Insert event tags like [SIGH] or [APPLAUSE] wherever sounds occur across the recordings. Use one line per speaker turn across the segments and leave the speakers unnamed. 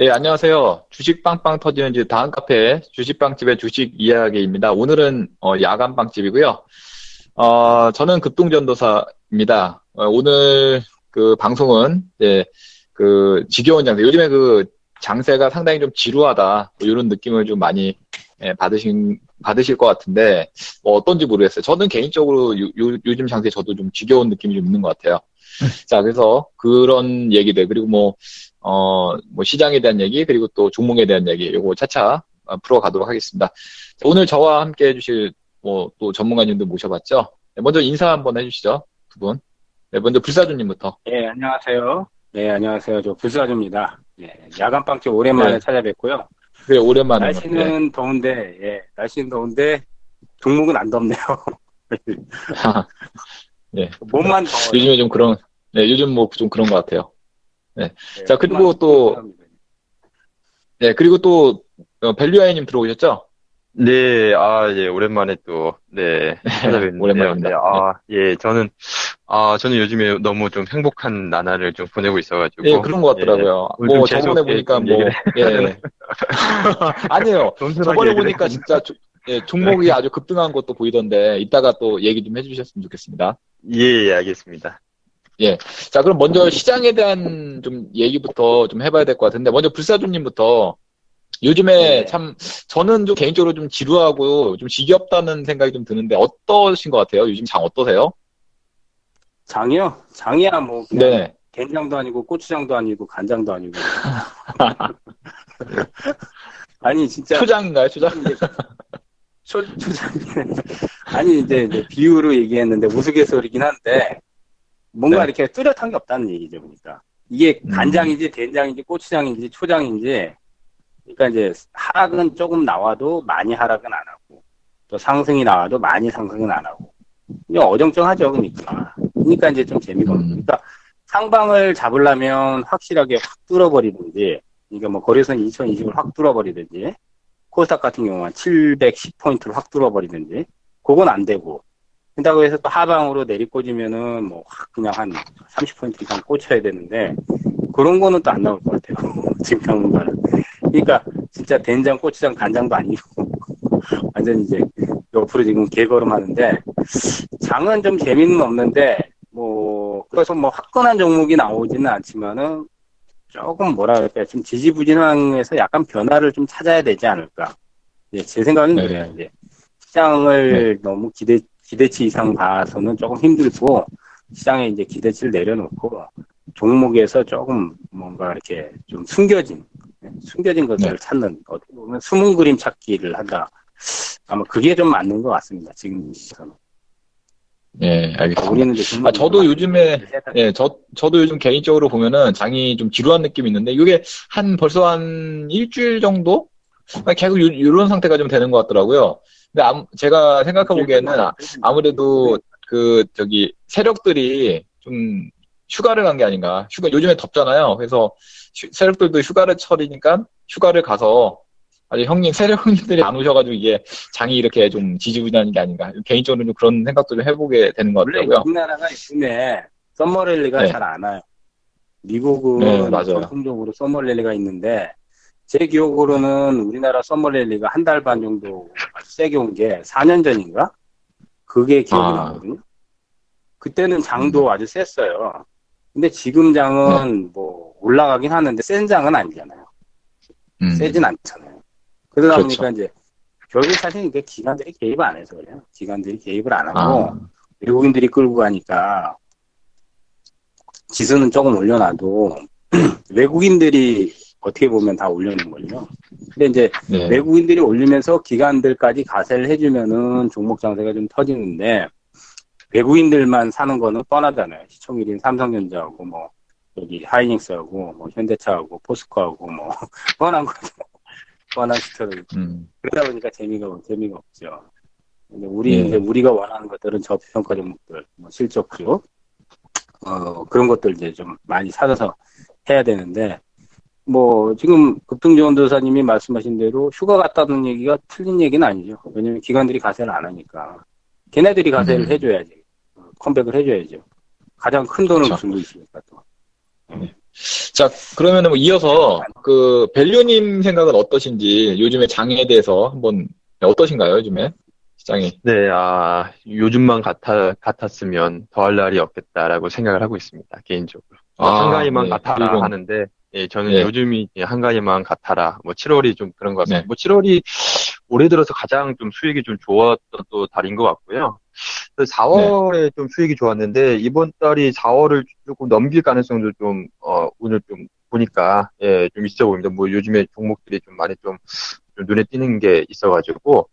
네, 안녕하세요. 주식 빵빵 터지는 집 다음 카페 주식 빵집의 주식 이야기입니다. 오늘은 어, 야간 빵집이고요. 어, 저는 급동전도사입니다. 어, 오늘 그 방송은 예, 그 지겨운 장세. 요즘에 그 장세가 상당히 좀 지루하다. 뭐 이런 느낌을 좀 많이 예, 받으신 받으실 것 같은데 뭐 어떤지 모르겠어요. 저는 개인적으로 요, 요, 요즘 장세 저도 좀 지겨운 느낌이 좀 있는 것 같아요. 자, 그래서 그런 얘기들, 그리고 뭐, 어, 뭐 시장에 대한 얘기, 그리고 또 종목에 대한 얘기, 요거 차차 어, 풀어가도록 하겠습니다. 자, 오늘 저와 함께 해주실 뭐 또 전문가님도 모셔봤죠. 네, 먼저 인사 한번 해주시죠, 두 분. 네, 먼저 불사조님부터.
네, 안녕하세요. 네, 안녕하세요. 저 불사조입니다. 네, 야간빵집 오랜만에
네.
찾아뵙고요.
그래, 오랜만에.
날씨는
네.
더운데, 예, 날씨는 더운데, 종목은 안 덥네요. [LAUGHS]
네.
몸만 더워요.
요즘에 좀 그런, 네, 요즘 뭐 좀 그런 것 같아요.
네,
자, 그리고 또-
더워요.
네, 그리고 또, 어, 벨류아이님 들어오셨죠?
네, 아, 예, 오랜만에 또, 네, 찾아뵙는데요.
오랜만입니다.
네, 아, 예, 저는, 아, 저는 요즘에 너무 좀 행복한 나날을 좀 보내고 있어가지고.
예, 그런 것 같더라고요.
오늘
뭐,
좀
저번에 보니까
좀
뭐, 예. [LAUGHS] 아니에요. 저번에 보니까 진짜 조- 예, 종목이 아주 급등한 것도 보이던데, 이따가 또 얘기 좀 해주셨으면 좋겠습니다.
예, 예, 알겠습니다.
자, 그럼 먼저 시장에 대한 좀 얘기부터 좀 해봐야 될 것 같은데, 먼저 불사조님부터 요즘에
네.
참, 저는 좀 개인적으로 좀 지루하고 좀 지겹다는 생각이 좀 드는데, 어떠신 것 같아요? 요즘 장 어떠세요?
장이요? 장이야, 뭐,
네.
된장도 아니고, 고추장도 아니고, 간장도 아니고. [LAUGHS] 아니, 진짜.
초장인가요, 초장?
초, 초장. 아니, 이제, 이제 비유로 얘기했는데 우스갯소리긴 한데, 뭔가
네.
이렇게 뚜렷한 게 없다는 얘기죠, 보니까. 이게
음.
간장인지, 된장인지, 고추장인지, 초장인지, 그러니까 이제 하락은 조금 나와도 많이 하락은 안 하고, 또 상승이 나와도 많이 상승은 안 하고. 이게 어정쩡하죠, 그러니까. 그러니까 이제 좀 재미가 없는.
음.
그러니까 상방을 잡으려면 확실하게 확 뚫어버리든지, 그러니까 뭐 거래선 2020을 확 뚫어버리든지, 코스닥 같은 경우는 710포인트를 확 뚫어버리든지, 그건 안 되고, 그렇다고 해서 또 하방으로 내리꽂으면은 뭐 확 그냥 한 30포인트 이상 꽂혀야 되는데, 그런 거는 또 안 나올 것 같아요. [LAUGHS] 지금 당분간은. 그러니까 진짜 된장, 고추장, 간장도 아니고, [LAUGHS] 완전 이제 옆으로 지금 개걸음 하는데, 장은 좀 재미는 없는데, 뭐, 그래서 뭐 화끈한 종목이 나오지는 않지만은, 조금 뭐라 그럴까, 좀 지지부진항에서 약간 변화를 좀 찾아야 되지 않을까. 예, 제 생각은
네.
그래요. 이제 시장을 너무 기대, 기대치 이상 봐서는 조금 힘들고, 시장에 이제 기대치를 내려놓고, 종목에서 조금 뭔가 이렇게 좀 숨겨진, 예, 숨겨진 것들을
네.
찾는, 어떻게 보면 숨은 그림 찾기를 한다. 아마 그게 좀 맞는 것 같습니다. 지금 이 시점은.
예, 알겠습니다.
우리는 이제
아, 저도 요즘에, 예, 저, 저도 요즘 개인적으로 보면은 장이 좀 지루한 느낌이 있는데, 이게 한, 벌써 한 일주일 정도? 아, 계속 요, 요런 상태가 좀 되는 것 같더라고요. 근데 암- 제가 생각해보기에는 아- 아무래도 그, 저기, 세력들이 좀 휴가를 간 게 아닌가. 휴가, 요즘에 덥잖아요. 그래서 휴- 세력들도 휴가를 처리니까 휴가를 가서 아주 형님, 세력 형님들이 안 오셔가지고 이게 장이 이렇게 좀 지지부진한 게 아닌가. 개인적으로 좀 그런 생각도 좀 해보게 되는 것 같더라고요.
우리나라가 요즘에 썸머랠리가
네.
잘안 와요. 미국은
네, 맞아요.
전통적으로 썸머랠리가 있는데 제 기억으로는 우리나라 썸머랠리가 한 달 반 정도 세게 온 게 4년 전인가? 그게 기억이
아.
나거든요. 그때는 장도 아주 셌어요. 근데 지금 장은 뭐 올라가긴 하는데 센 장은 아니잖아요.
음.
세진 않잖아요. 그러다
그렇죠.
보니까 이제 결국 사실 이게 기관들이 개입 안 해서 그래요. 기관들이 개입을 안 하고
아,
외국인들이 끌고 가니까 지수는 조금 올려놔도 [CLEARS THROAT] 외국인들이 어떻게 보면 다 올려놓은 거죠. 근데 이제
네.
외국인들이 올리면서 기관들까지 가세를 해주면은 종목 장세가 좀 터지는데 외국인들만 사는 거는 뻔하잖아요. 시총일인 삼성전자하고 뭐 여기 하이닉스하고 뭐 현대차하고 포스코하고 뭐 [LAUGHS] 뻔한 거죠. 뻔한 스토리.
음.
그러다 보니까 재미가 재미가 없죠. 근데 우리
예.
이제 우리가 원하는 것들은 저평가 종목들, 뭐 실적주, 어 그런 것들 이제 좀 많이 찾아서 해야 되는데 뭐 지금 급등지원 도사님이 말씀하신 대로 휴가 갔다는 얘기가 틀린 얘기는 아니죠. 왜냐면 기관들이 가세를 안 하니까 걔네들이 가세를
음.
해줘야지 컴백을 해줘야죠. 가장 큰 돈을
그렇죠.
준거 있으니까 또.
자, 그러면은 뭐 이어서 그 밸류님 생각은 어떠신지 요즘에 장에 대해서 한번 어떠신가요, 요즘에 시장이?
네, 아, 요즘만 같아, 같았으면 더할 날이 없겠다라고 생각을 하고 있습니다, 개인적으로.
아,
한가위만
네.
같아라 하는데, 예, 저는
네.
요즘이 한가위만 같아라. 뭐 7월이 좀 그런 것 같습니다.
네.
뭐 7월이 올해 들어서 가장 좀 수익이 좀 좋았던 또 달인 것 같고요. 4월에
네.
좀 수익이 좋았는데, 이번 달이 4월을 조금 넘길 가능성도 좀, 어, 오늘 좀 보니까, 예, 좀 있어 보입니다. 뭐 요즘에 종목들이 좀 많이 좀, 좀 눈에 띄는 게 있어가지고,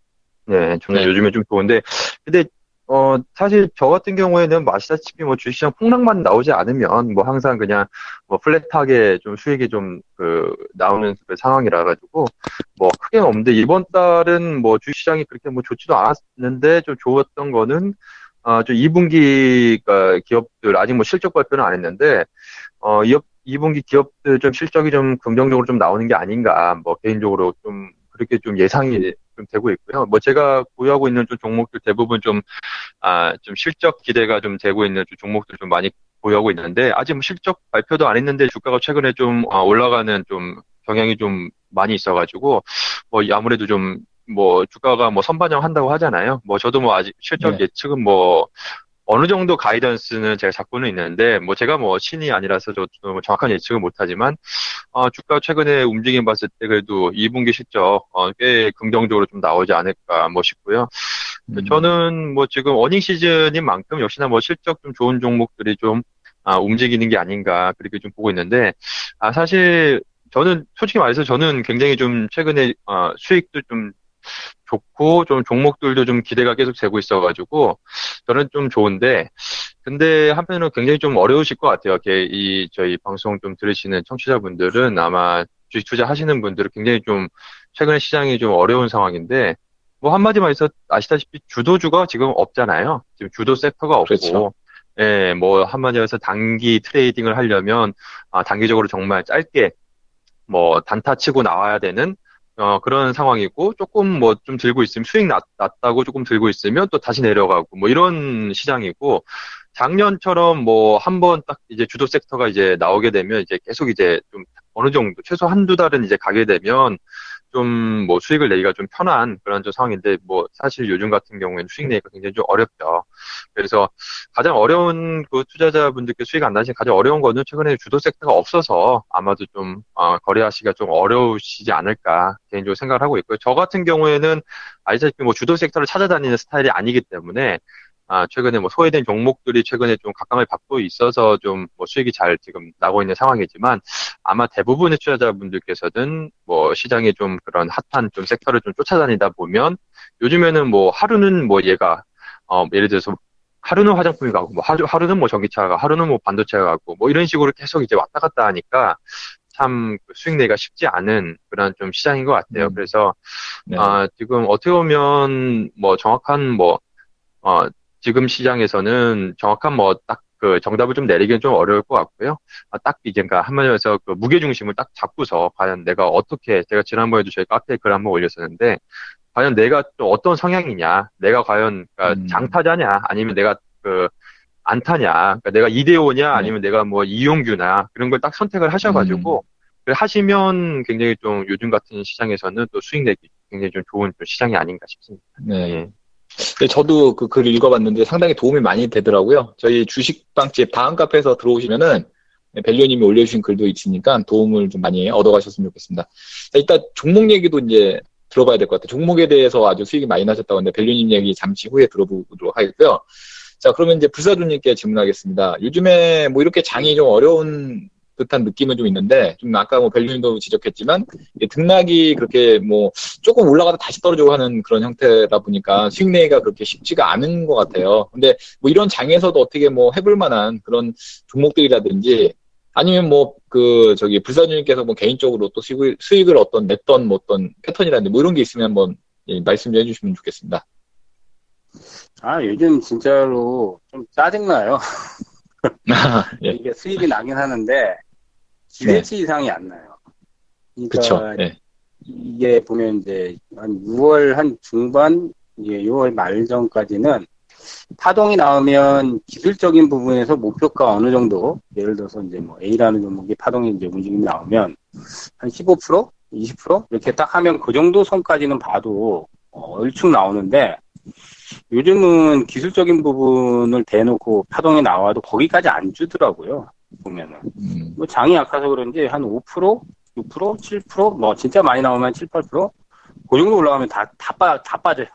네, 저는
네.
요즘에 좀 좋은데, 근데, 어, 사실 저 같은 경우에는 뭐 아시다시피 뭐 주식시장 폭락만 나오지 않으면 뭐 항상 그냥 뭐 플랫하게 좀 수익이 좀 그 나오는 그 상황이라 가지고 뭐 크게 없는데 이번 달은 뭐 주식시장이 그렇게 뭐 좋지도 않았는데 좀 좋았던 거는 어, 좀 2분기가 기업들 아직 뭐 실적 발표는 안 했는데 어, 2분기 기업들 좀 실적이 좀 긍정적으로 좀 나오는 게 아닌가 뭐 개인적으로 좀 그렇게 좀 예상이 좀 되고 있고요. 뭐 제가 보유하고 있는 좀 종목들 대부분 좀 아, 좀 실적 기대가 좀 되고 있는 좀 종목들 좀 많이 보유하고 있는데, 아직 뭐 실적 발표도 안 했는데 주가가 최근에 좀 아, 올라가는 좀 경향이 좀 많이 있어가지고, 뭐 아무래도 좀 뭐 주가가 뭐 선반영 한다고 하잖아요. 뭐 저도 뭐 아직 실적
네.
예측은 뭐 어느 정도 가이던스는 제가 잡고는 있는데, 뭐 제가 뭐 신이 아니라서 저도 뭐 정확한 예측은 못하지만, 어, 주가 최근에 움직임 봤을 때 그래도 2분기 실적 어, 꽤 긍정적으로 좀 나오지 않을까 뭐 싶고요.
음.
저는 뭐 지금 어닝 시즌인 만큼 역시나 뭐 실적 좀 좋은 종목들이 좀 아, 움직이는 게 아닌가 그렇게 좀 보고 있는데 아 사실 저는 솔직히 말해서 저는 굉장히 좀 최근에 어, 수익도 좀 좋고 좀 종목들도 좀 기대가 계속 되고 있어가지고 저는 좀 좋은데 근데 한편으로 굉장히 좀 어려우실 것 같아요. 이렇게 이 저희 방송 좀 들으시는 청취자분들은 아마 주식 투자 하시는 분들은 굉장히 좀 최근에 시장이 좀 어려운 상황인데 뭐 한마디만 해서 아시다시피 주도주가 지금 없잖아요. 지금 주도 섹터가 없고
그렇죠.
예, 뭐 한마디로 해서 단기 트레이딩을 하려면 아, 단기적으로 정말 짧게 뭐 단타 치고 나와야 되는 어, 그런 상황이고 조금 뭐 좀 들고 있으면 수익 났, 났다고 조금 들고 있으면 또 다시 내려가고 뭐 이런 시장이고 작년처럼 뭐 한 번 딱 이제 주도 섹터가 이제 나오게 되면 이제 계속 이제 좀 어느 정도 최소 한두 달은 이제 가게 되면 좀 뭐 수익을 내기가 좀 편한 그런 좀 상황인데 뭐 사실 요즘 같은 경우에는 수익 내기가 굉장히 좀 어렵죠. 그래서 가장 어려운 그 투자자분들께 수익 안 나신 가장 어려운 거는 최근에 주도 섹터가 없어서 아마도 좀 어, 거래하시기가 좀 어려우시지 않을까 개인적으로 생각을 하고 있고요. 저 같은 경우에는 아시다시피 뭐 주도 섹터를 찾아다니는 스타일이 아니기 때문에 아, 최근에 뭐 소외된 종목들이 최근에 좀 각광을 받고 있어서 좀 뭐 수익이 잘 지금 나고 있는 상황이지만 아마 대부분의 투자자분들께서는 뭐 시장에 좀 그런 핫한 좀 섹터를 좀 쫓아다니다 보면 요즘에는 뭐 하루는 뭐 얘가 어 예를 들어서 하루는 화장품이 가고 뭐 하루 하루는 뭐 전기차가 하루는 뭐 반도체가 가고 뭐 이런 식으로 계속 이제 왔다 갔다 하니까 참그 수익 내기가 쉽지 않은 그런 좀 시장인 것 같아요.
음.
그래서
네.
아, 지금 어떻게 보면 뭐 정확한 뭐, 어, 지금 시장에서는 정확한 뭐 딱 그 정답을 좀 내리기는 좀 어려울 것 같고요. 아, 딱 이제 그러니까 한마디로 해서 그 무게 중심을 딱 잡고서 과연 내가 어떻게 제가 지난번에도 저희 카페에 글 한번 올렸었는데 과연 내가 또 어떤 성향이냐, 내가 과연 그러니까
음.
장타자냐, 아니면 내가 그 안타냐, 그러니까 내가 이대호냐, 아니면 내가 뭐 이용규나 그런 걸 딱 선택을 하셔가지고 그걸 하시면 굉장히 좀 요즘 같은 시장에서는 또 수익 내기 굉장히 좀 좋은 좀 시장이 아닌가 싶습니다.
네.
예.
근데 저도 그 글 읽어봤는데 상당히 도움이 많이 되더라고요. 저희 주식빵집 다음 카페에서 들어오시면은 벨류님이 올려주신 글도 있으니까 도움을 좀 많이 얻어가셨으면 좋겠습니다. 자, 일단 종목 얘기도 이제 들어봐야 될 것 같아요. 종목에 대해서 아주 수익이 많이 나셨다고 하는데 벨류님 얘기 잠시 후에 들어보도록 하겠고요. 자, 그러면 이제 불사조님께 질문하겠습니다. 요즘에 뭐 이렇게 장이 좀 어려운 듯한 느낌은 좀 있는데, 좀 아까 뭐 벨류님도 지적했지만, 이게 등락이 그렇게 뭐 조금 올라가다 다시 떨어지고 하는 그런 형태다 보니까 수익 내기가 그렇게 쉽지가 않은 것 같아요. 근데 뭐 이런 장에서도 어떻게 뭐 해볼 만한 그런 종목들이라든지 아니면 뭐 그 저기 불사주님께서 뭐 개인적으로 또 수익을, 수익을 어떤 냈던 뭐 어떤 패턴이라든지 뭐 이런 게 있으면 한번 예, 말씀 좀 해주시면 좋겠습니다.
아, 요즘 진짜로 좀 짜증나요. [LAUGHS]
예,
이게 수익이 나긴 하는데, 기대치 이상이 안 나요. 그러니까
그쵸. 예,
이게 보면 이제 한 6월 한 중반, 이게 6월 말 전까지는 파동이 나오면 기술적인 부분에서 목표가 어느 정도, 예를 들어서 이제 뭐 A라는 종목이 파동이 이제 움직임이 나오면 한 15%? 20% 이렇게 딱 하면 그 정도 선까지는 봐도 어, 얼추 나오는데 요즘은 기술적인 부분을 대놓고 파동이 나와도 거기까지 안 주더라고요. 보면은
음.
뭐 장이 약해서 그런지 한 5%, 6%, 7%, 뭐 진짜 많이 나오면 7, 8%? 그 정도 올라가면 다, 다, 빠, 다 빠져요.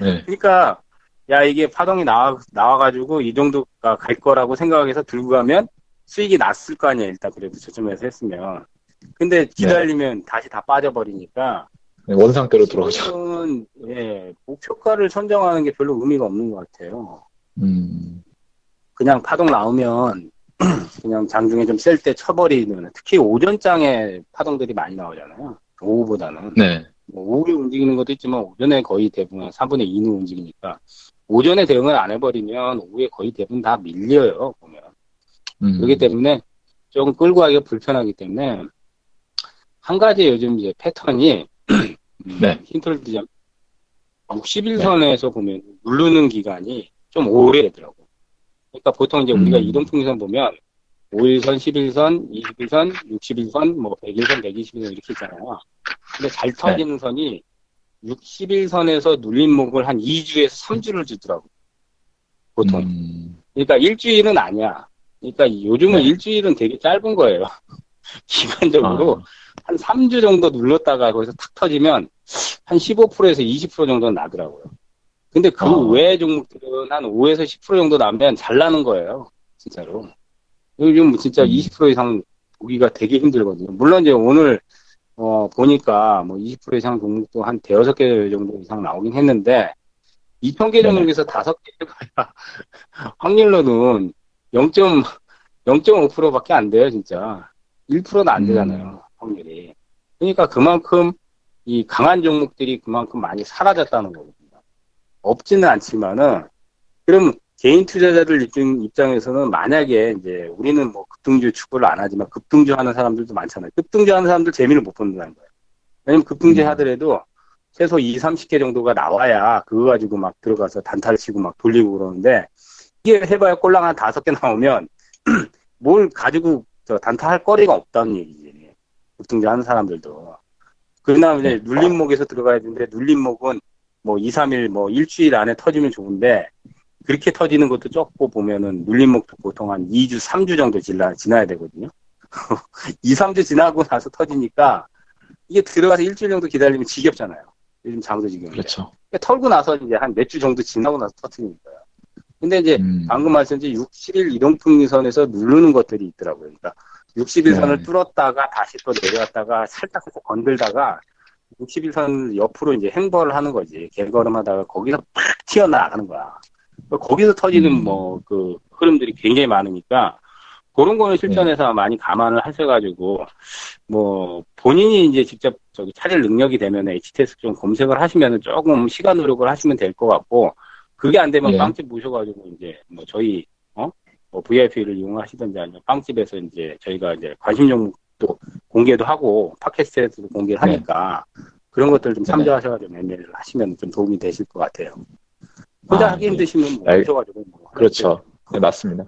네. [LAUGHS]
그러니까, 야, 이게 파동이 나와, 나와가지고 이 정도가 갈 거라고 생각해서 들고 가면 수익이 났을 거 아니야, 일단 그래도 저점에서 했으면. 근데 기다리면 다시 다 빠져버리니까.
네, 원상태로.
지금은, 예, 목표가를 선정하는 게 별로 의미가 없는 것 같아요.
음.
그냥 파동 나오면 [CLEARS THROAT] 그냥 장중에 좀 셀 때 쳐버리는 특히 오전장에 파동들이 많이 나오잖아요. 오후보다는
네.
뭐 오후에 움직이는 것도 있지만 오전에 거의 대부분 3분의 2는 움직이니까 오전에 대응을 안 해버리면 오후에 거의 대부분 다 밀려요 보면
음.
그렇기 때문에 조금 끌고 가기가 불편하기 때문에 한 가지 요즘 이제 패턴이 [CLEARS THROAT] 음,
네.
힌트를 드자면 61선에서 보면 누르는 기간이 좀 오래되더라고. 그러니까 보통 이제 우리가
음.
이동평균선 보면 5일선, 11선, 21선, 61선, 뭐 100일선, 120일선 이렇게 있잖아요. 근데 잘 터지는 선이 61선에서 눌린 목을 한 2주에서 3주를 주더라고. 보통.
음.
그러니까 일주일은 아니야. 그러니까 요즘은
네.
일주일은 되게 짧은 거예요. [LAUGHS] 기간적으로
아.
한 3주 정도 눌렀다가 거기서 탁 터지면 한 15%에서 20% 정도는 나더라고요. 근데 그
어.
외의 종목들은 한 5에서 10% 정도 나면 잘 나는 거예요. 진짜로. 요즘 진짜
음.
20% 이상 보기가 되게 힘들거든요. 물론 이제 오늘 어 보니까 뭐 20% 이상 종목도 한 대여섯 개 정도 이상 나오긴 했는데 2,000개
네네.
종목에서 다섯 개 가야 [LAUGHS] 확률로는 0.0.5%밖에 안 돼요, 진짜. 1%는 안
음.
되잖아요, 확률이. 그러니까 그만큼 이 강한 종목들이 그만큼 많이 사라졌다는 거거든요. 없지는 않지만은 그럼 개인 투자자들 입장, 입장에서는 만약에 이제 우리는 뭐 급등주 추구를 안 하지만 급등주 하는 사람들도 많잖아요. 급등주 하는 사람들 재미를 못 본다는 거예요. 왜냐면 급등주
음.
하더라도 최소 2, 30개 정도가 나와야 그거 가지고 막 들어가서 단타를 치고 막 돌리고 그러는데 이게 해봐야 꼴랑 한 다섯 개 나오면 [CLEARS THROAT] 뭘 가지고 저 단타할 거리가 없다는 얘기지. 급등주 하는 사람들도. 그다음에 이제 눌림목에서 들어가야 되는데 눌림목은 뭐 2, 3일 뭐 일주일 안에 터지면 좋은데 그렇게 터지는 것도 적고 보면은 눌림목도 보통 한 2주, 3주 정도 지나, 지나야 되거든요. [LAUGHS] 2, 3주 지나고 나서 터지니까 이게 들어가서 일주일 정도 기다리면 지겹잖아요. 요즘 장도 지금.
그렇죠.
털고 나서 이제 한 몇 주 정도 지나고 나서 터트리니까요. 근데 이제
음.
방금 말씀드린 60일 이동평균선에서 누르는 것들이 있더라고요. 그러니까 60일 선을
네.
뚫었다가 다시 또 내려왔다가 살짝 건들다가 60일선 옆으로 이제 행보를 하는 거지. 개걸음하다가 거기서 팍 튀어나가는 거야. 거기서 터지는
음.
뭐그 흐름들이 굉장히 많으니까 그런 거는 실전에서 많이 감안을 하셔가지고 뭐 본인이 이제 직접 저기 찾을 능력이 되면 HTS 좀 검색을 하시면 조금 시간 노력을 하시면 될 것 같고 그게 안 되면
예.
빵집 모셔가지고 이제 뭐 저희 어? 뭐 VIP를 이용하시든지 아니면 빵집에서 이제 저희가 이제 관심 종목도 공개도 하고 팟캐스트에서도 공개를
네.
하니까 그런 것들 좀. 참조하셔가지고 매매를 하시면 좀 도움이 되실 것 같아요. 혼자
아,
하기
예.
힘드시면 뭐
알-
모셔가지고 뭐
그렇죠. 네, 맞습니다.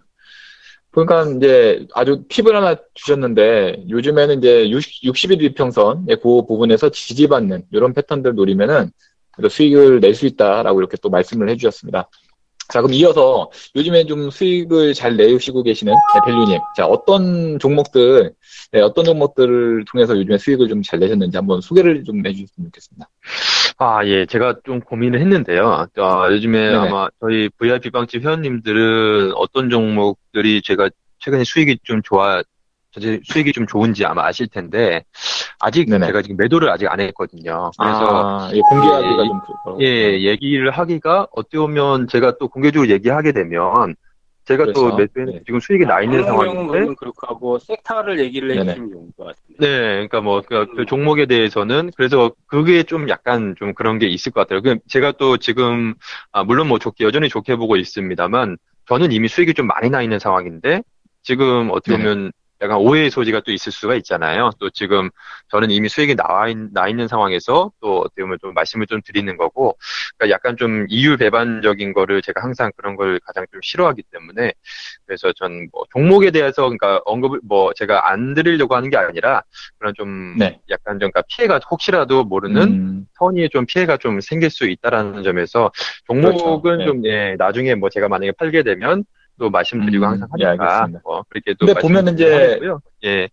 그러니까 이제 아주 팁을 하나 주셨는데 요즘에는 이제 60, 60일 이평선 그 부분에서 지지받는 이런 패턴들 노리면은 수익을 낼 수 있다라고 이렇게 또 말씀을 해주셨습니다. 자, 그럼 이어서 요즘에 좀 수익을 잘 내시고 계시는 네, 밸류님. 자, 어떤 종목들, 네, 어떤 종목들을 통해서 요즘에 수익을 좀 잘 내셨는지 한번 소개를 좀 해주셨으면 좋겠습니다.
아, 예, 제가 좀 고민을 했는데요. 아, 요즘에
네네.
아마 저희 VIP 빵집 회원님들은 어떤 종목들이 제가 최근에 수익이 좀 좋아, 제 수익이 좀 좋은지 아마 아실 텐데, 아직
네네.
제가 지금 매도를 아직 안 했거든요. 그래서,
아, 예, 공개하기가
예,
좀 그렇고.
예, 얘기를 하기가 어떻게 보면 제가 또 공개적으로 얘기하게 되면, 제가 또
그렇죠.
매도에
네.
지금 수익이 나 있는 상황인데,
그렇고 하고 섹터를 얘기를. 해주시면 좋을 것 같은데.
네, 그러니까 뭐, 그, 그 종목에 대해서는, 그래서 그게 좀 약간 좀 그런 게 있을 것 같아요. 그 제가 또 지금, 아, 물론 뭐 좋게, 여전히 좋게 보고 있습니다만, 저는 이미 수익이 좀 많이 나 있는 상황인데, 지금 어떻게. 보면, 약간 오해의 소지가 또 있을 수가 있잖아요. 또 지금 저는 이미 수익이 나와 있, 나 있는 상황에서 또 어떻게 보면 좀 말씀을 좀 드리는 거고, 그러니까 약간 좀 이유 배반적인 거를 제가 항상 그런 걸 가장 좀 싫어하기 때문에 그래서 전 뭐 종목에 대해서 그러니까 언급을 뭐 제가 안 드리려고 하는 게 아니라 그런 좀
네.
약간 좀 그러니까 피해가 혹시라도 모르는
음,
선의에 좀 피해가 좀 생길 수 있다라는 점에서 종목은
그렇죠. 네.
좀 예, 나중에 뭐 제가 만약에 팔게 되면 또 말씀드리고
음,
항상
예,
하니까
알겠습니다.
뭐 그렇게 또
근데 보면은 이제-
말씀드리고요. 예,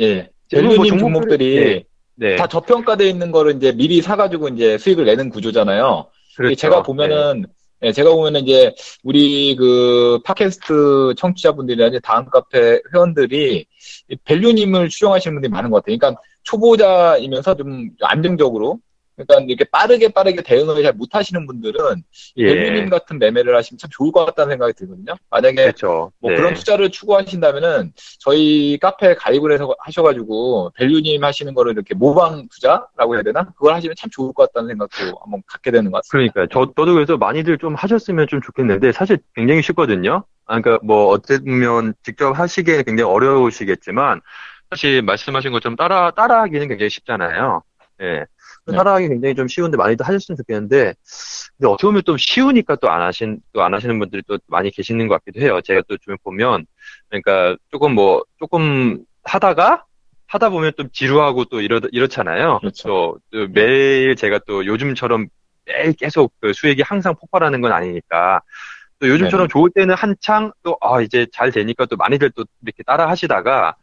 예.
대부분 뭐
밸류님
종목들이- 예, 네,
다 저평가돼 있는 거를 이제 미리 사가지고 이제 수익을 내는 구조잖아요.
그렇죠.
제가 보면은 예, 제가 보면은 이제 우리 그 팟캐스트 청취자분들이나 이제 다음 카페 회원들이 이 밸류님을 추종하시는 분들이 많은 것 같아요. 그러니까 초보자이면서 좀 안정적으로 그러니까 이렇게 빠르게 빠르게 대응을 잘 못하시는 분들은
예,
밸류님 같은 매매를 하시면 참 좋을 것 같다는 생각이 들거든요. 만약에
그렇죠.
뭐
네.
그런 투자를 추구하신다면은 저희 카페에 가입을 해서 하셔가지고 밸류님 하시는 거를 이렇게 모방 투자라고 해야 되나? 그걸 하시면 참 좋을 것 같다는 생각도 한번 갖게 되는 것 같습니다.
그러니까 저 저도 그래서 많이들 좀 하셨으면 좀 좋겠는데 사실 굉장히 쉽거든요. 아, 그러니까 뭐 보면 직접 하시기에 굉장히 어려우시겠지만 사실 말씀하신 것처럼 따라 따라하기는 굉장히 쉽잖아요. 예.
네.
따라하기 굉장히 좀 쉬운데 많이들 하셨으면 좋겠는데 근데 어떻게 보면 좀 쉬우니까 또 안 하신 또 안 하시는 분들이 또 많이 계시는 것 같기도 해요. 제가 또 좀 보면 그러니까 조금 뭐 조금 하다가 하다 보면 좀 지루하고 또 이러 이렇잖아요.
그렇죠.
또, 또 매일 제가 또 요즘처럼 매일 계속 그 수익이 항상 폭발하는 건 아니니까 또 요즘처럼
네네.
좋을 때는 한창 또 아 이제 잘 되니까 또 많이들 또 이렇게 따라 하시다가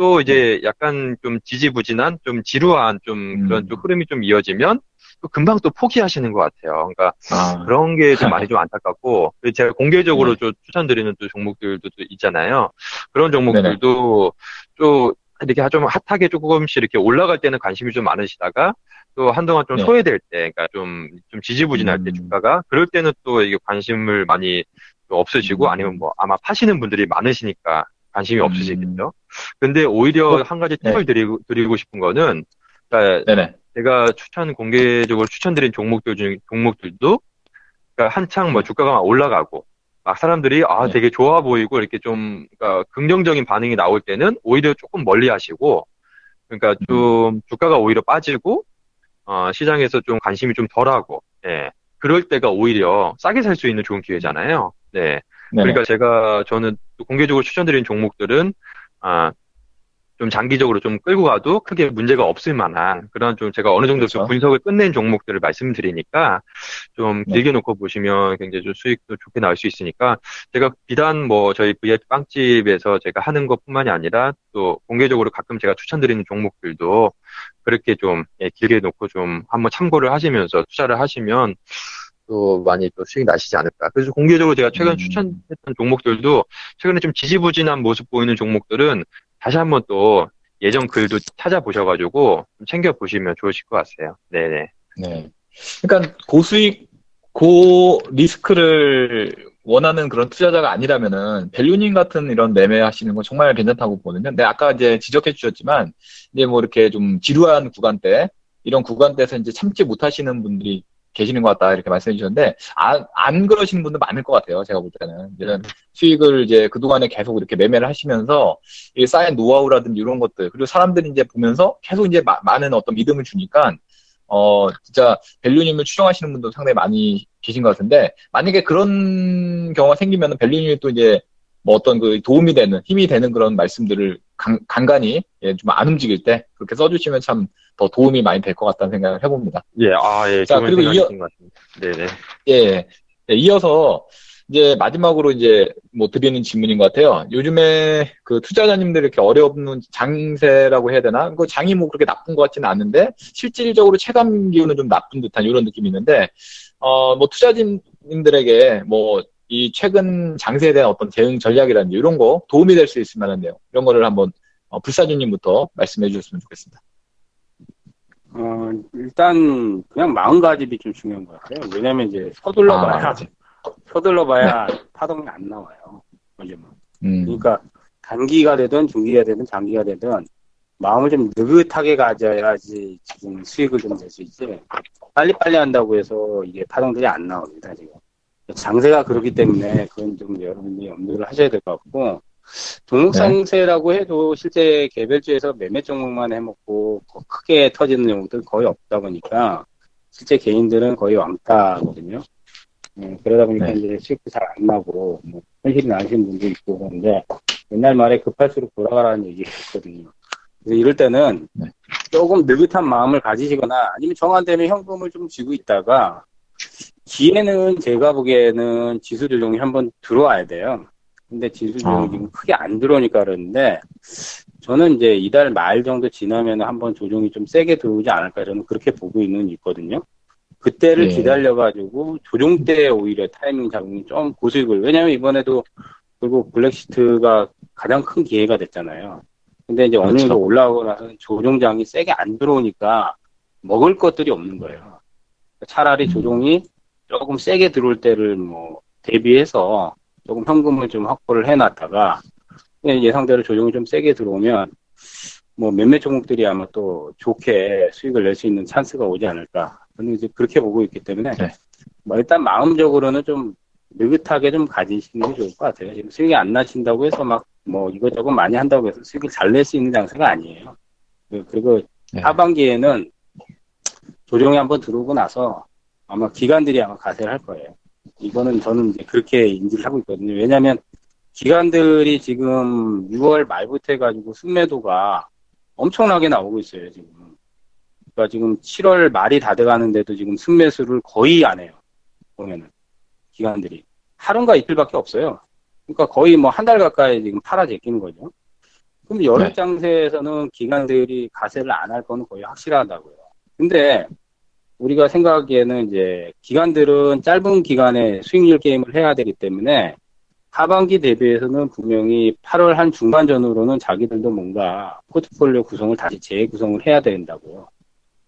또 이제 약간 좀 지지부진한 좀 지루한 좀
음.
그런 좀 흐름이 좀 이어지면 또 금방 또 포기하시는 것 같아요. 그러니까
아,
그런 게 좀 많이 좀 안타깝고 제가 공개적으로
네.
좀 추천드리는 또 종목들도 또 있잖아요. 그런 종목들도 좀 이렇게 좀 핫하게 조금씩 이렇게 올라갈 때는 관심이 좀 많으시다가 또 한동안 좀
네.
소외될 때, 그러니까 좀, 좀 지지부진할 때
음.
주가가 그럴 때는 또 이게 관심을 많이 좀 없으시고
음.
아니면 뭐 아마 파시는 분들이 많으시니까 관심이
음.
없으시겠죠. 근데 오히려
어,
한 가지
네.
팁을 드리고, 드리고 싶은 거는 그러니까. 제가 추천 공개적으로 추천드린 종목들 중 종목들도 그러니까 한창 뭐 주가가 막 올라가고 막 사람들이 아
네.
되게 좋아 보이고 이렇게 좀 그러니까 긍정적인 반응이 나올 때는 오히려 조금 멀리 하시고 그러니까
음.
좀 주가가 오히려 빠지고 어 시장에서 좀 관심이 좀 덜하고 예 그럴 때가 오히려 싸게 살 수 있는 좋은 기회잖아요. 네.
네네.
그러니까 제가 저는 또 공개적으로 추천드린 종목들은 아, 좀 장기적으로 좀 끌고 가도 크게 문제가 없을 만한 그런 좀 제가 어느 정도 좀
그렇죠.
분석을 끝낸 종목들을 말씀드리니까 좀
네.
길게 놓고 보시면 굉장히 좀 수익도 좋게 나올 수 있으니까 제가 비단 뭐 저희 VIP 빵집에서 제가 하는 것뿐만이 아니라 또 공개적으로 가끔 제가 추천드리는 종목들도 그렇게 좀 예, 길게 놓고 좀 한번 참고를 하시면서 투자를 하시면 또 많이 또 수익 나시지 않을까. 그래서 공개적으로 제가 최근
음.
추천했던 종목들도 최근에 좀 지지부진한 모습 보이는 종목들은 다시 한번 또 예전 글도 찾아보셔가지고 좀 챙겨 보시면 좋으실 것 같아요. 네네.
네. 그러니까 고수익, 고 리스크를 원하는 그런 투자자가 아니라면은 밸류님 같은 이런 매매 하시는 건 정말 괜찮다고 보거든요. 근데 아까 이제 지적해 주셨지만 이제 뭐 이렇게 좀 지루한 구간대 이런 구간대에서 이제 참지 못하시는 분들이 계시는 것 같다 이렇게 말씀해 주셨는데 안, 안 그러시는 분들 많을 것 같아요. 제가 볼 때는 이런 수익을 이제 그 동안에 계속 이렇게 매매를 하시면서 이 쌓인 노하우라든지 이런 것들 그리고 사람들이 이제 보면서 계속 이제 마- 많은 어떤 믿음을 주니까 어 진짜 밸류님을 추종하시는 분도 상당히 많이 계신 것 같은데 만약에 그런 경우가 생기면 밸류님이 또 이제 뭐 어떤 그 도움이 되는 힘이 되는 그런 말씀들을 간, 간간히 예, 좀 안 움직일 때 그렇게 써주시면 참 더 도움이 많이 될 것 같다는 생각을 해봅니다.
예, 아, 예,
자, 그리고 이어-.
네네.
예, 예, 이어서 이제 마지막으로 이제 뭐 드리는 질문인 것 같아요. 요즘에 그 투자자님들 이렇게 어려운 장세라고 해야 되나? 그 장이 뭐 그렇게 나쁜 것 같지는 않은데 실질적으로 체감 기운은 좀 나쁜 듯한 이런 느낌이 있는데 어 뭐 투자자님들에게 뭐 이 최근 장세에 대한 어떤 대응 전략이라든지 이런 거 도움이 될 수 있을 만한 내용 이런 거를 한번 어, 불사주님부터 말씀해 주셨으면 좋겠습니다.
어, 일단 그냥 마음가짐이 좀 중요한 것 같아요. 왜냐면 이제 서둘러
아,
봐야
맞아.
서둘러 봐야 파동이 안 나와요. 요즘은.
음,
그러니까 단기가 되든 중기가 되든 장기가 되든 마음을 좀 느긋하게 가져야지 지금 수익을 좀 낼 수 있지. 빨리빨리 한다고 해서 이게 파동들이 안 나옵니다, 지금. 장세가 그렇기 때문에 그건 좀 여러분이 염두를 하셔야 될 것 같고, 종목
네.
상세라고 해도 실제 개별주에서 몇몇 종목만 해먹고 거- 크게 터지는 종목들은 거의 없다 보니까 실제 개인들은 거의 왕따거든요. 음, 그러다 보니까
네.
이제 수익도 잘 안 나고 뭐 현실이 나시는 분도 있고 그런데 옛날 말에 급할수록 돌아가라는 얘기가 있거든요. 그래서 이럴 때는
네.
조금 느긋한 마음을 가지시거나 아니면 정한되면 현금을 좀 쥐고 있다가 기회는 제가 보기에는 지수 조정이 한번 들어와야 돼요. 근데 지수 조정이
아.
지금 크게 안 들어오니까 그러는데 저는 이제 이달 말 정도 지나면 한번 조정이 좀 세게 들어오지 않을까 저는 그렇게 보고 있는 있거든요. 그때를
예.
기다려가지고 조정 때 오히려 타이밍 잡으면 좀 고수익을 왜냐하면 이번에도 결국 블랙시트가 가장 큰 기회가 됐잖아요. 근데 이제 어느
그렇죠.
정도 올라오고 나서 조정장이 세게 안 들어오니까 먹을 것들이 없는 거예요. 차라리
음.
조정이 조금 세게 들어올 때를 뭐 대비해서 조금 현금을 좀 확보를 해놨다가 그냥 예상대로 조정이 좀 세게 들어오면 뭐 몇몇 종목들이 아마 또 좋게 수익을 낼 수 있는 찬스가 오지 않을까 저는 이제 그렇게 보고 있기 때문에
네.
뭐 일단 마음적으로는 좀 느긋하게 좀 가지시는 게 좋을 것 같아요. 지금 수익이 안 나신다고 해서 막 뭐 이것저것 많이 한다고 해서 수익을 잘 낼 수 있는 장세가 아니에요. 그- 그리고
네.
하반기에는 조정이 한번 들어오고 나서 아마 기관들이 아마 가세를 할 거예요. 이거는 저는 이제 그렇게 인지를 하고 있거든요. 왜냐하면 기관들이 지금 6월 말부터 해가지고 순매도가 엄청나게 나오고 있어요, 지금. 그러니까 지금 7월 말이 다 돼가는데도 지금 순매수를 거의 안 해요. 보면은. 기관들이. 하루인가 이틀밖에 없어요. 그러니까 거의 뭐 한 달 가까이 지금 팔아 제끼는 거죠. 그럼 여름
네.
장세에서는 기관들이 가세를 안 할 거는 거의 확실하다고요. 근데 우리가 생각하기에는 이제 기관들은 짧은 기간에 수익률 게임을 해야 되기 때문에 하반기 대비해서는 분명히 8월 한 중반 전후로는 자기들도 뭔가 포트폴리오 구성을 다시 재구성을 해야 된다고요.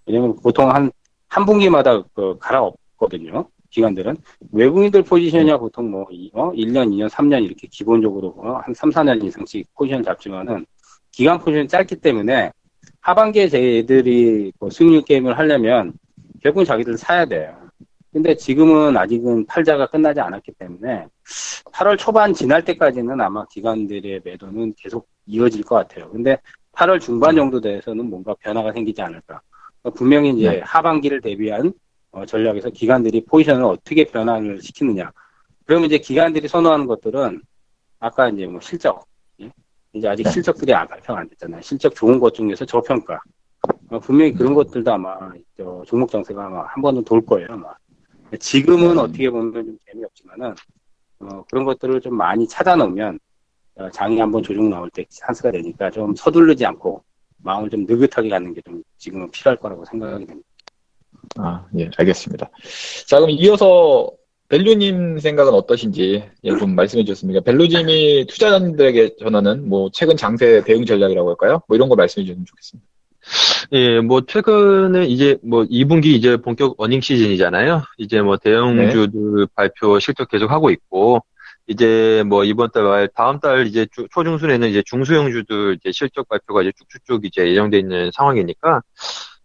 왜냐면 보통 한, 한 분기마다 그 갈아엎거든요. 기관들은. 외국인들 포지션이야 보통 뭐, 이- 어? 1년, 2년, 3년 이렇게 기본적으로 어? 한 3, 4년 이상씩 포지션 잡지만은 기간 포지션이 짧기 때문에 하반기에 저희들이 뭐 수익률 게임을 하려면 결국은 자기들 사야 돼요. 근데 지금은 아직은 팔자가 끝나지 않았기 때문에 8월 초반 지날 때까지는 아마 기관들의 매도는 계속 이어질 것 같아요. 근데 8월 중반 정도 돼서는 뭔가 변화가 생기지 않을까. 그러니까 분명히 이제
네.
하반기를 대비한 어, 전략에서 기관들이 포지션을 어떻게 변화를 시키느냐. 그러면 이제 기관들이 선호하는 것들은 아까 이제 뭐 실적, 예? 이제 아직
네.
실적들이 안 발표가 안 됐잖아요. 실적 좋은 것 중에서 저평가. 어, 분명히 그런 것들도 아마 저 종목 정세가 아마 한 번은 돌 거예요. 아마. 지금은
음.
어떻게 보면 좀 재미없지만은 어, 그런 것들을 좀 많이 찾아 놓으면 어, 장이 한번 조정 나올 때 찬스가 되니까 좀 서두르지 않고 마음을 좀 느긋하게 갖는 게 좀 지금은 필요할 거라고 생각이 됩니다.
아, 예, 알겠습니다. 자, 그럼 이어서 벨루님 생각은 어떠신지 예, 좀 말씀해 주셨습니까? 벨루님이 투자자님들에게 전하는 뭐 최근 장세 대응 전략이라고 할까요? 뭐 이런 거 말씀해 주시면 좋겠습니다.
예, 뭐, 최근에 이제 뭐, 2분기 이제 본격 어닝 시즌이잖아요. 이제 뭐, 대형주들 발표 실적 계속 하고 있고, 이제 뭐, 이번 달 말, 다음 달 이제 주- 초중순에는 이제 중소형주들 이제 실적 발표가 이제 쭉쭉쭉 이제 예정돼 있는 상황이니까,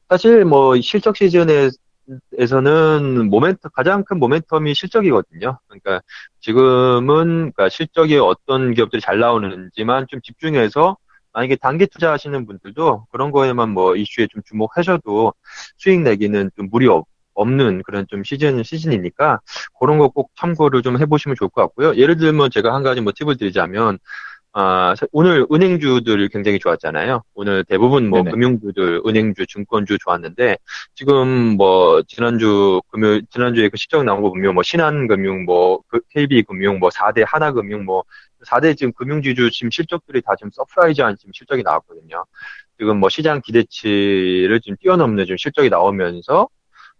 사실 뭐, 실적 시즌에, 에서는 모멘트, 가장 큰 모멘텀이 실적이거든요. 그러니까 지금은 그러니까 실적이 어떤 기업들이 잘 나오는지만 좀 집중해서 만약에 단기 투자하시는 분들도 그런 거에만 뭐 이슈에 좀 주목하셔도 수익 내기는 좀 무리 없, 없는 그런 좀 시즌, 시즌이니까 그런 거 꼭 참고를 좀 해보시면 좋을 것 같고요. 예를 들면 제가 한 가지 뭐 팁을 드리자면, 아, 사- 오늘 은행주들 굉장히 좋았잖아요. 오늘 대부분 뭐
네네.
금융주들, 은행주, 증권주 좋았는데, 지금 뭐 지난주 금요 지난주에 그 실적 나온 거 보면 뭐 신한금융, 뭐그 KB금융, 뭐 4대 하나금융, 뭐 4대 지금 금융지주 지금 실적들이 다 지금 surprise한 지금 실적이 나왔거든요. 지금 뭐 시장 기대치를 지금 뛰어넘는 지금 실적이 나오면서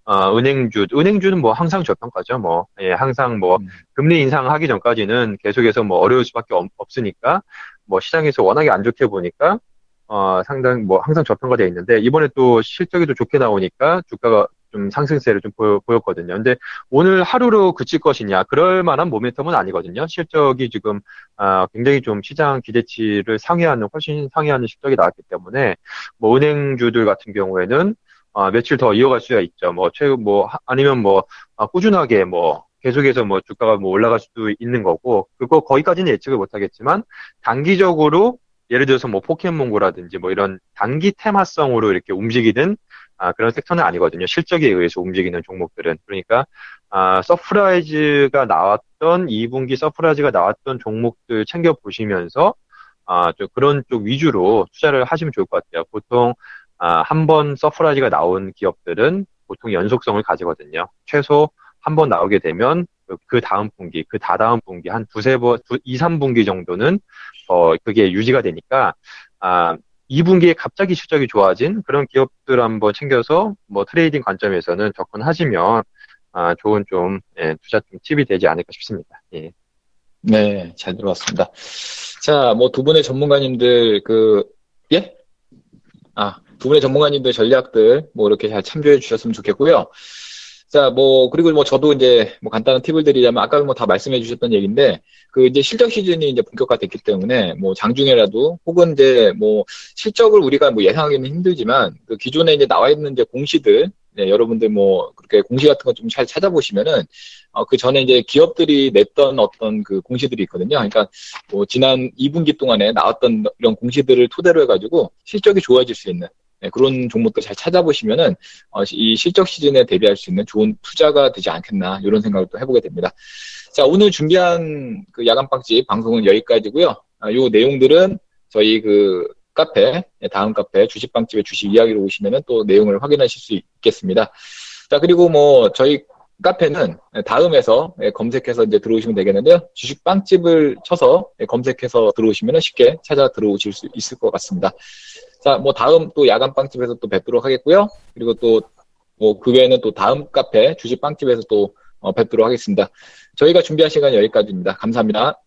어, 은행주, 은행주는 뭐 항상 저평가죠. 뭐, 예, 항상 뭐,
음.
금리 인상하기 전까지는 계속해서 뭐 어려울 수밖에 없, 없으니까, 뭐 시장에서 워낙에 안 좋게 보니까, 어, 상당, 뭐 항상 저평가되어 있는데, 이번에 또 실적이 또 좋게 나오니까 주가가 좀 상승세를 좀 보여, 보였거든요. 근데 오늘 하루로 그칠 것이냐, 그럴 만한 모멘텀은 아니거든요. 실적이 지금, 아, 굉장히 좀 시장 기대치를 상회하는, 훨씬 상회하는 실적이 나왔기 때문에, 뭐 은행주들 같은 경우에는, 아, 며칠 더 이어갈 수가 있죠. 뭐, 최근 뭐, 하- 아니면 뭐, 아, 꾸준하게 뭐, 계속해서 뭐 주가가 뭐 올라갈 수도 있는 거고 그거 거기까지는 예측을 못 하겠지만 단기적으로 예를 들어서 뭐 포켓몬고라든지 뭐 이런 단기 테마성으로 이렇게 움직이는 아, 그런 섹터는 아니거든요. 실적에 의해서 움직이는 종목들은. 그러니까 아, surprise가 나왔던 2분기 surprise가 나왔던 종목들 챙겨 보시면서 아, 좀 그런 쪽 위주로 투자를 하시면 좋을 것 같아요. 보통 아, 한 번 surprise가 나온 기업들은 보통 연속성을 가지거든요. 최소 한 번 나오게 되면 그 다음 분기, 그 다다음 분기, 한 두세 번, 두, 2, 3분기 정도는, 어, 그게 유지가 되니까, 아, 2분기에 갑자기 실적이 좋아진 그런 기업들 한번 챙겨서, 뭐, trading 관점에서는 접근하시면, 아, 좋은 좀, 예, 투자 좀 팁이 되지 않을까 싶습니다. 예.
네, 잘 들어봤습니다. 자, 뭐, 두 분의 전문가님들, 그, 예? 아, 두 분의 전문가님들 전략들, 뭐, 이렇게 잘 참조해 주셨으면 좋겠고요. 자, 뭐, 그리고 뭐 저도 이제 뭐 간단한 팁을 드리자면 아까 뭐 다 말씀해 주셨던 얘기인데 그 이제 실적 시즌이 이제 본격화 됐기 때문에 뭐 장중에라도 혹은 이제 뭐 실적을 우리가 뭐 예상하기는 힘들지만 그 기존에 이제 나와 있는 이제 공시들 네, 여러분들 뭐 그렇게 공시 같은 거 좀 잘 찾아보시면은 어, 그 전에 이제 기업들이 냈던 어떤 그 공시들이 있거든요. 그러니까 뭐 지난 2분기 동안에 나왔던 이런 공시들을 토대로 해가지고 실적이 좋아질 수 있는 네, 그런 종목들 잘 찾아보시면은 어, 이 실적 시즌에 대비할 수 있는 좋은 투자가 되지 않겠나 이런 생각을 또 해보게 됩니다. 자 오늘 준비한 그 야간 빵집 방송은 여기까지고요. 아, 요 내용들은 저희 그 카페 네, 다음 카페 주식빵집의 주식 이야기로 오시면은 또 내용을 확인하실 수 있겠습니다. 자 그리고 뭐 저희 카페는 다음에서 검색해서 이제 들어오시면 되겠는데요. 주식 빵집을 쳐서 검색해서 들어오시면 쉽게 찾아 들어오실 수 있을 것 같습니다. 자, 뭐 다음 또 야간 빵집에서 또 뵙도록 하겠고요. 그리고 또 뭐 그 외에는 또 다음 카페 주식 빵집에서 또 어, 뵙도록 하겠습니다. 저희가 준비한 시간 여기까지입니다. 감사합니다.